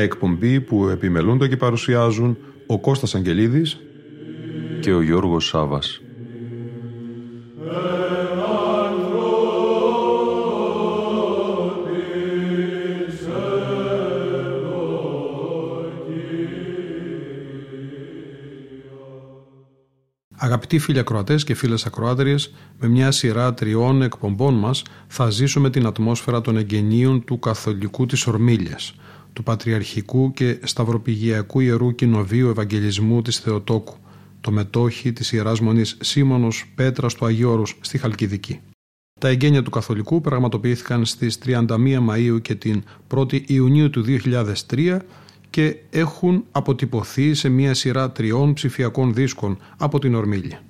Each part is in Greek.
Μια εκπομπή που επιμελούνται και παρουσιάζουν ο Κώστας Αγγελίδης και ο Γιώργος Σάβας. Αγαπητοί φίλοι ακροατές και φίλες ακροάτριες, με μια σειρά τριών εκπομπών μας θα ζήσουμε την ατμόσφαιρα των εγγενείων του καθολικού της Ορμήλιας, του Πατριαρχικού και Σταυροπηγιακού Ιερού Κοινοβίου Ευαγγελισμού της Θεοτόκου, το μετόχι της Ιεράς Μονής Σίμωνος Πέτρας του Αγιώρους στη Χαλκιδική. Τα εγγένεια του Καθολικού πραγματοποιήθηκαν στις 31 Μαΐου και την 1η Ιουνίου του 2003 και έχουν αποτυπωθεί σε μια σειρά τριών ψηφιακών δίσκων από την Ορμήλια.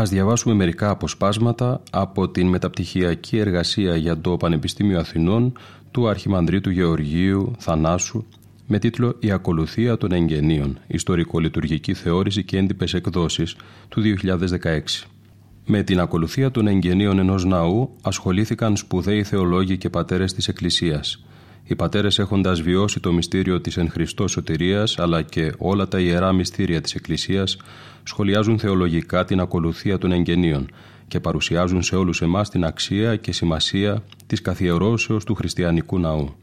Ας διαβάσουμε μερικά αποσπάσματα από την μεταπτυχιακή εργασία για το Πανεπιστήμιο Αθηνών του Αρχιμανδρίτου Γεωργίου Θανάσου με τίτλο «Η ακολουθία των εγγενείων. Ιστορικολειτουργική θεώρηση και έντυπες εκδόσεις» του 2016. Με την ακολουθία των εγγενείων ενός ναού ασχολήθηκαν σπουδαίοι θεολόγοι και πατέρες της Εκκλησίας. Οι πατέρες έχοντας βιώσει το μυστήριο της εν Χριστώ σωτηρίας αλλά και όλα τα ιερά μυστήρια της Εκκλησίας σχολιάζουν θεολογικά την ακολουθία των εγγενείων και παρουσιάζουν σε όλους εμάς την αξία και σημασία της καθιερώσεως του χριστιανικού ναού.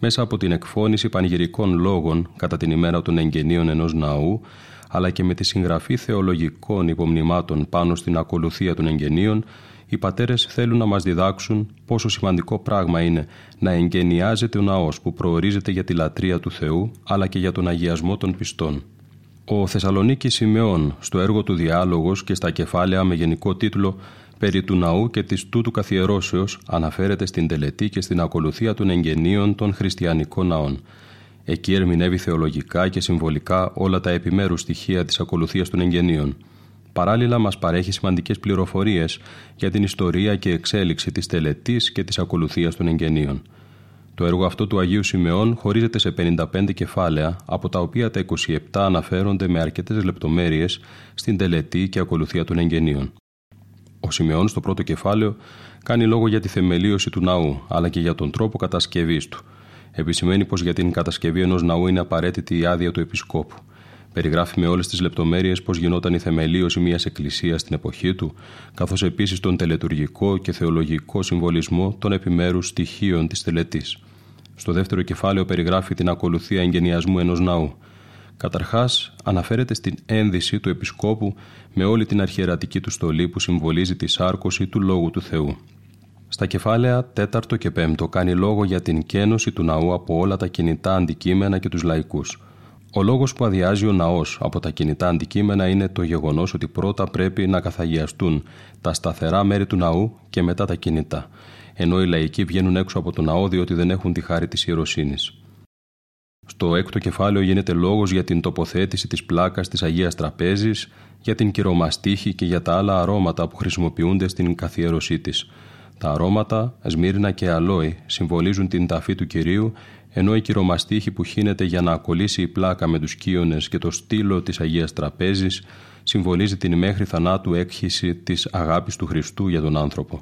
Μέσα από την εκφώνηση πανηγυρικών λόγων κατά την ημέρα των εγγενείων ενός ναού αλλά και με τη συγγραφή θεολογικών υπομνημάτων πάνω στην ακολουθία των εγγενείων, οι πατέρες θέλουν να μας διδάξουν πόσο σημαντικό πράγμα είναι να εγγενιάζεται ο ναός που προορίζεται για τη λατρεία του Θεού αλλά και για τον αγιασμό των πιστών. Ο Θεσσαλονίκης Σιμεών στο έργο του Διάλογος και στα κεφάλαια με γενικό τίτλο «Περί του ναού και της τούτου καθιερώσεως» αναφέρεται στην τελετή και στην ακολουθία των εγγενείων των χριστιανικών ναών. Εκεί ερμηνεύει θεολογικά και συμβολικά όλα τα επιμέρους στοιχεία της ακολουθίας των εγγενείων. Παράλληλα μας παρέχει σημαντικές πληροφορίες για την ιστορία και εξέλιξη της τελετής και της ακολουθίας των εγγενείων. Το έργο αυτό του Αγίου Σιμεών χωρίζεται σε 55 κεφάλαια, από τα οποία τα 27 αναφέρονται με αρκετές λεπτομέρειες στην τελετή και ακολουθία των εγγενείων. Ο Σιμεών στο πρώτο κεφάλαιο κάνει λόγο για τη θεμελίωση του ναού, αλλά και για τον τρόπο κατασκευής του. Επισημαίνει πως για την κατασκευή ενός ναού είναι απαραίτητη η άδεια του επισκόπου. Περιγράφει με όλες τις λεπτομέρειες πώς γινόταν η θεμελίωση μιας εκκλησίας στην εποχή του, καθώς επίσης τον τελετουργικό και θεολογικό συμβολισμό των επιμέρους στοιχείων της τελετής. Στο δεύτερο κεφάλαιο περιγράφει την ακολουθία εγγενιασμού ενός ναού. Καταρχάς, αναφέρεται στην ένδυση του επισκόπου με όλη την αρχιερατική του στολή που συμβολίζει τη σάρκωση του λόγου του Θεού. Στα κεφάλαια 4 και 5 κάνει λόγο για την κένωση του ναού από όλα τα κινητά αντικείμενα και τους λαϊκούς. Ο λόγος που αδειάζει ο ναός από τα κινητά αντικείμενα είναι το γεγονός ότι πρώτα πρέπει να καθαγιαστούν τα σταθερά μέρη του ναού και μετά τα κινητά, ενώ οι λαϊκοί βγαίνουν έξω από το ναό διότι δεν έχουν τη χάρη της ιεροσύνης. Στο έκτο κεφάλαιο γίνεται λόγος για την τοποθέτηση της πλάκας της Αγίας Τραπέζης, για την κυρομαστίχη και για τα άλλα αρώματα που χρησιμοποιούνται στην καθιέρωσή της, τα αρώματα, σμύρνα και αλόι συμβολίζουν την ταφή του Κυρίου, ενώ η κυρομαστίχη που χύνεται για να ακολύσει η πλάκα με τους κύονες και το στήλο της Αγίας Τραπέζης συμβολίζει την μέχρι θανάτου έκχυση της αγάπης του Χριστού για τον άνθρωπο.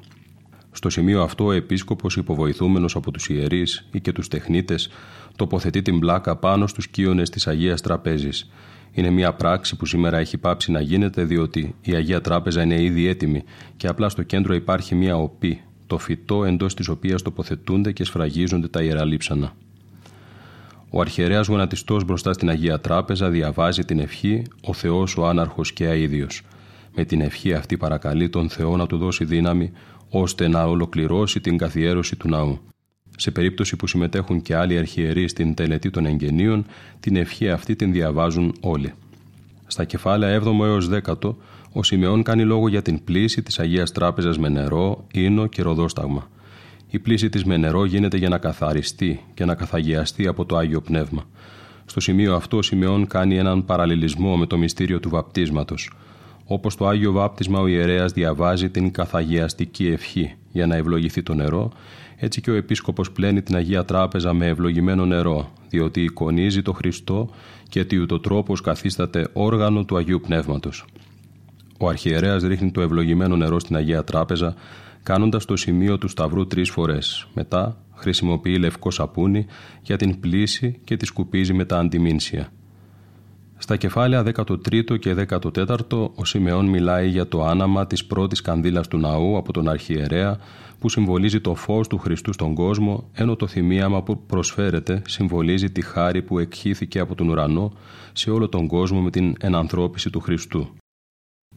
Στο σημείο αυτό ο επίσκοπος υποβοηθούμενος από τους ιερείς ή και τους τεχνίτες τοποθετεί την πλάκα πάνω στους κύονες της Αγίας Τραπέζης. Είναι μια πράξη που σήμερα έχει πάψει να γίνεται διότι η Αγία Τράπεζα είναι ήδη έτοιμη και απλά στο κέντρο υπάρχει μια οπή το φυτό εντός της οποίας τοποθετούνται και σφραγίζονται τα ιερά λείψανα. Ο αρχιερέας γονατιστός μπροστά στην Αγία Τράπεζα διαβάζει την ευχή «Ο Θεός ο άναρχος και αίδιος». Με την ευχή αυτή παρακαλεί τον Θεό να του δώσει δύναμη ώστε να ολοκληρώσει την καθιέρωση του ναού. Σε περίπτωση που συμμετέχουν και άλλοι αρχιερείς στην τελετή των εγγενείων, την ευχή αυτή την διαβάζουν όλοι. Στα κεφάλαια 7 έως 10 ο Σιμεών κάνει λόγο για την πλήση της Αγίας Τράπεζας με νερό, ίνο και ροδόσταγμα. Η πλήση της με νερό γίνεται για να καθαριστεί και να καθαγιαστεί από το Άγιο Πνεύμα. Στο σημείο αυτό ο Σιμεών κάνει έναν παραλληλισμό με το μυστήριο του βαπτίσματος. Όπως το Άγιο Βάπτισμα ο ιερέας διαβάζει την καθαγιαστική ευχή για να ευλογηθεί το νερό, έτσι και ο επίσκοπος πλένει την Αγία Τράπεζα με ευλογημένο νερό, διότι εικονίζει το Χριστό και ότι ούτω τρόπος καθίσταται όργανο του Αγίου Πνεύματος. Ο αρχιερέας ρίχνει το ευλογημένο νερό στην Αγία Τράπεζα, κάνοντας το σημείο του σταυρού τρεις φορές. Μετά χρησιμοποιεί λευκό σαπούνι για την πλήση και τη σκουπίζει με τα αντιμήνσια. Στα κεφάλαια 13ο και 14ο ο Σιμεών μιλάει για το άναμα της πρώτης κανδύλας του ναού από τον αρχιερέα που συμβολίζει το φως του Χριστού στον κόσμο ενώ το θυμίαμα που προσφέρεται συμβολίζει τη χάρη που εκχύθηκε από τον ουρανό σε όλο τον κόσμο με την ενανθρώπιση του Χριστού.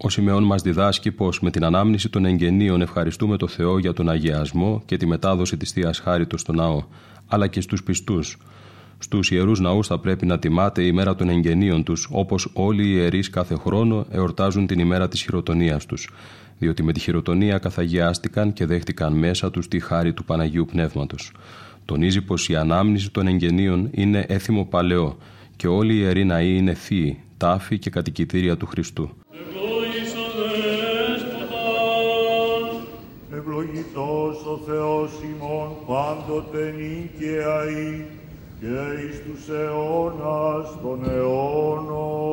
Ο Σιμεών μας διδάσκει πως με την ανάμνηση των εγγενείων ευχαριστούμε το Θεό για τον αγιασμό και τη μετάδοση της Θείας Χάριτος στο ναό, αλλά και στους πιστούς. Στους ιερούς ναούς θα πρέπει να τιμάται η μέρα των εγγενείων τους, όπως όλοι οι ιερείς κάθε χρόνο εορτάζουν την ημέρα της χειροτονίας τους, διότι με τη χειροτονία καθαγιάστηκαν και δέχτηκαν μέσα τους τη χάρη του Παναγίου Πνεύματος. Τονίζει πως η ανάμνηση των εγγενείων είναι έθιμο παλαιό και όλοι οι ιεροί ναοί είναι θείοι, τάφοι και κατοικητήρια του Χριστού. Ευλογητός ο Θεός ημών πάντοτε νίκαια και εις τους αιώνας των αιώνων.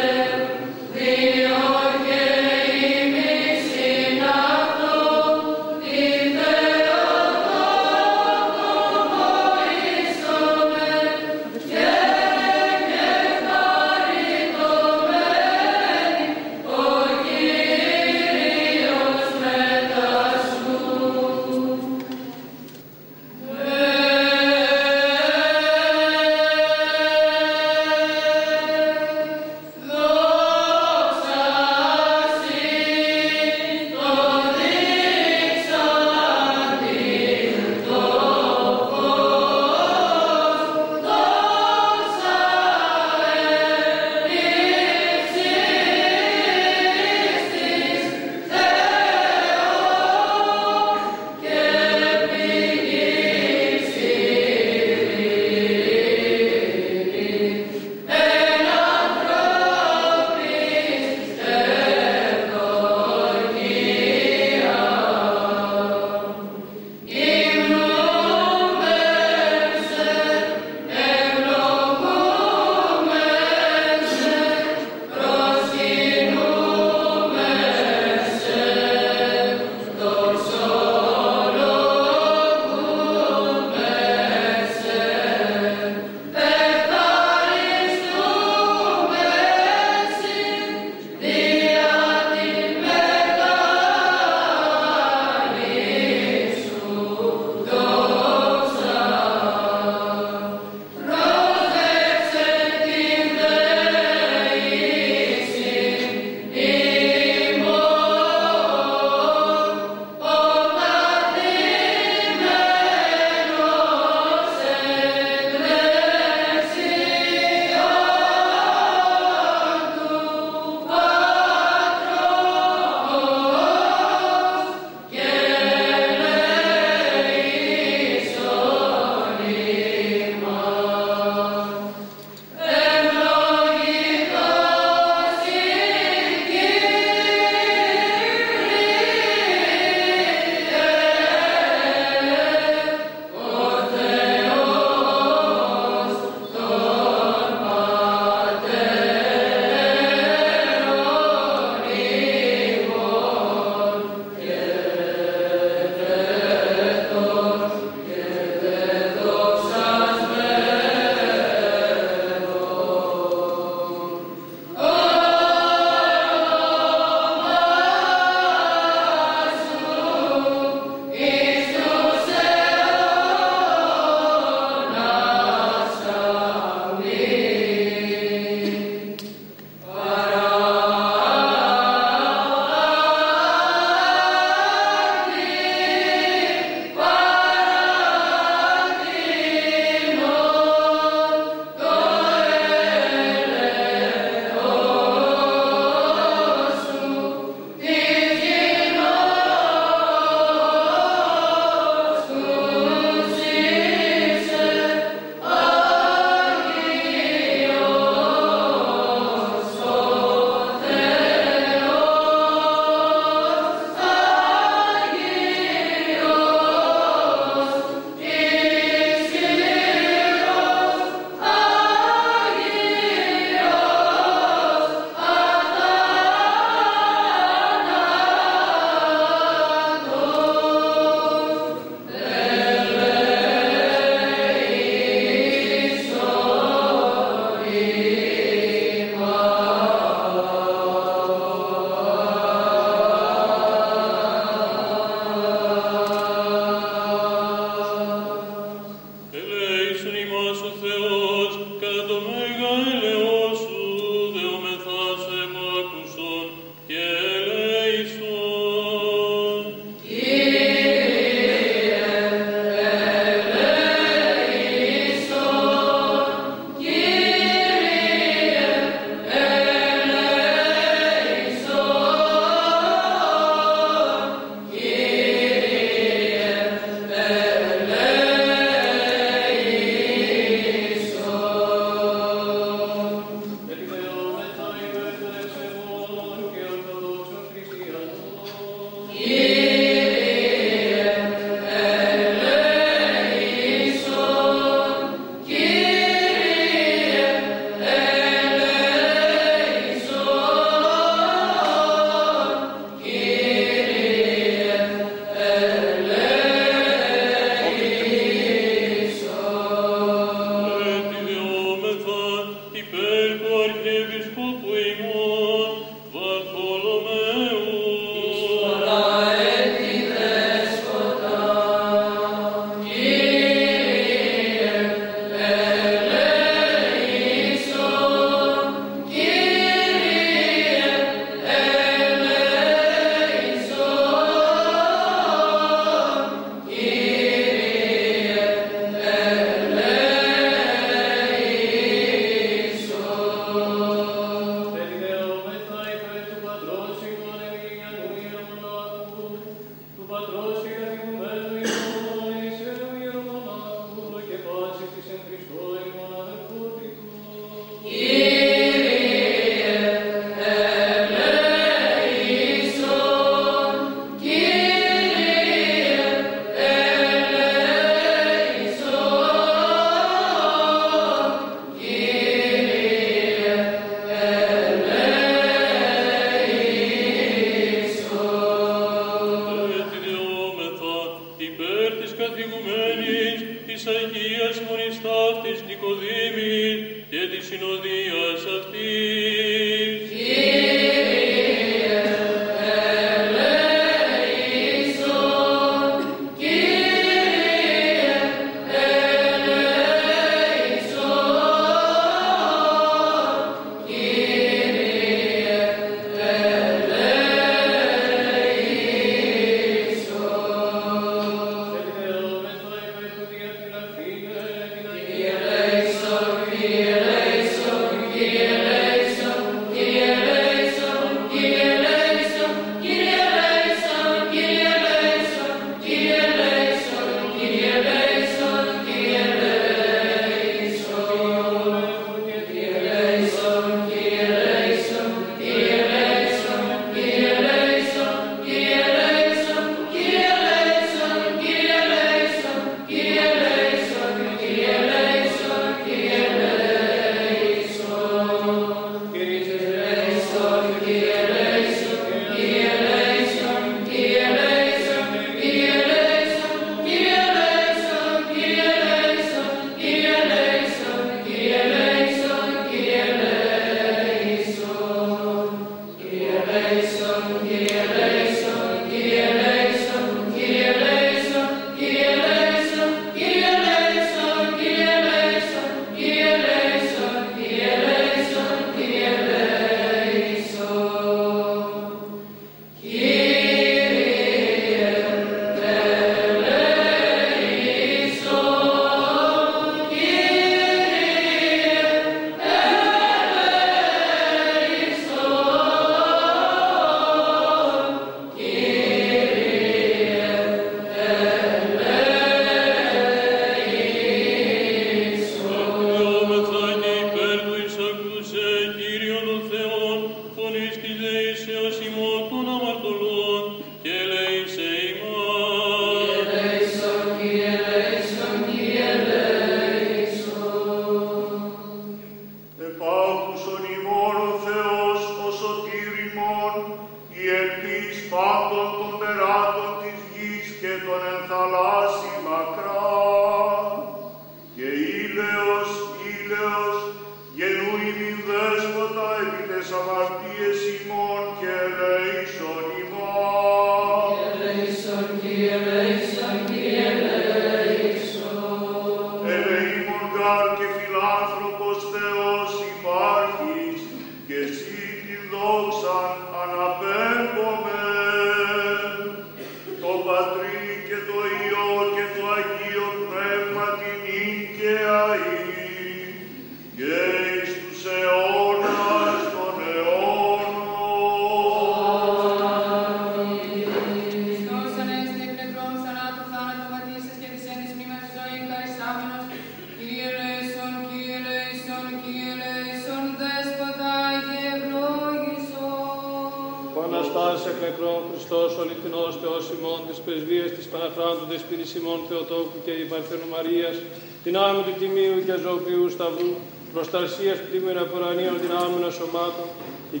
Σταυρού, προστασίας πτήμιων επορανίων δυνάμεων σωμάτων, του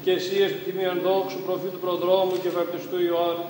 πτήμιων δόξου προφήτου προδρόμου και βαπτιστού Ιωάννου.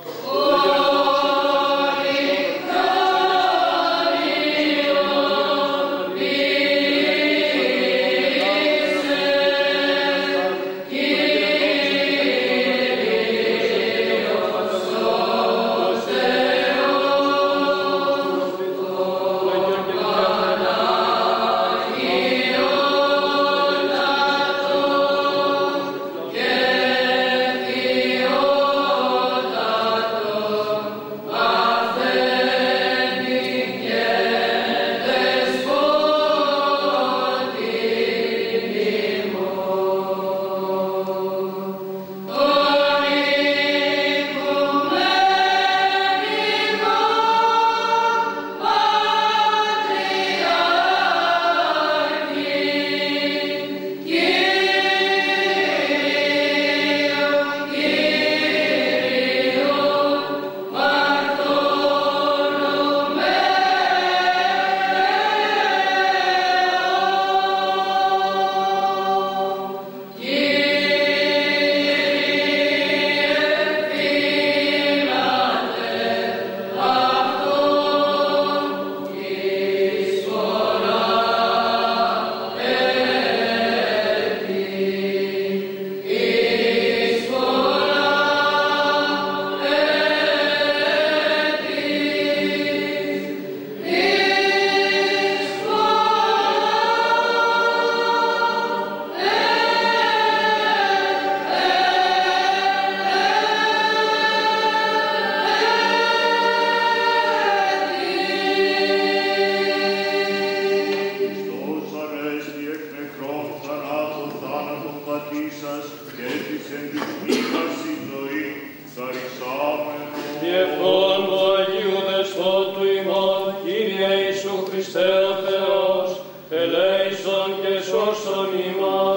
说说你吗？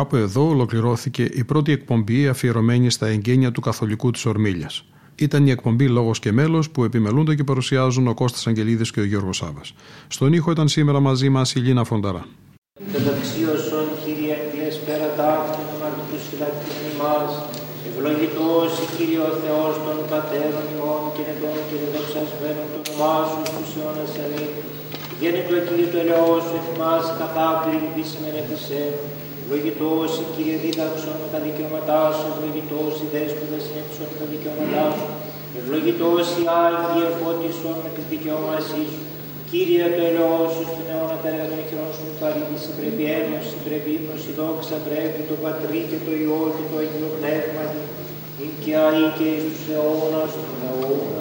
Κάπου εδώ ολοκληρώθηκε η πρώτη εκπομπή αφιερωμένη στα εγγένεια του Καθολικού της Ορμήλιας. Ήταν η εκπομπή Λόγος και Μέλος που επιμελούνται και παρουσιάζουν ο Κώστας Αγγελίδης και ο Γιώργος Σάβας. Στον ήχο ήταν σήμερα μαζί μας η Λίνα Φονταρά. Καταξίωσον, Κύριε Αγγλές, πέρα ταύτην αμαρτούς φυλακτήν ημάς, ευλογητός η Κύριε ο Θεός των Πατέρων ημών και νετών και δεδοξασμένων το όνομά σου στους αιώνας αμήν. Γέννητο Κύριε το ελαιός σου εφημάς καθάπηρη λυπήσιμεν εφησέ. Ευλογητός η Κύριε δίδαξον με τα δικαιώματά σου, ευλογητός η δέσποτα συνέψον με τα δικαιώματά σου. Ευλογητός η Άγιε φώτισον με τις δικαιώμασή σου. Κύριε το ελαιό σου στην αιώνα τα έργα των χειρών σου παρήγηση πρέπει ένωση, πρέπει ύπνωση, δόξα πρέπει το Πατρί και το Υιό και το Αγίο Πνεύμα, ειν και αεί και εις τους αιώνας των αιώνων.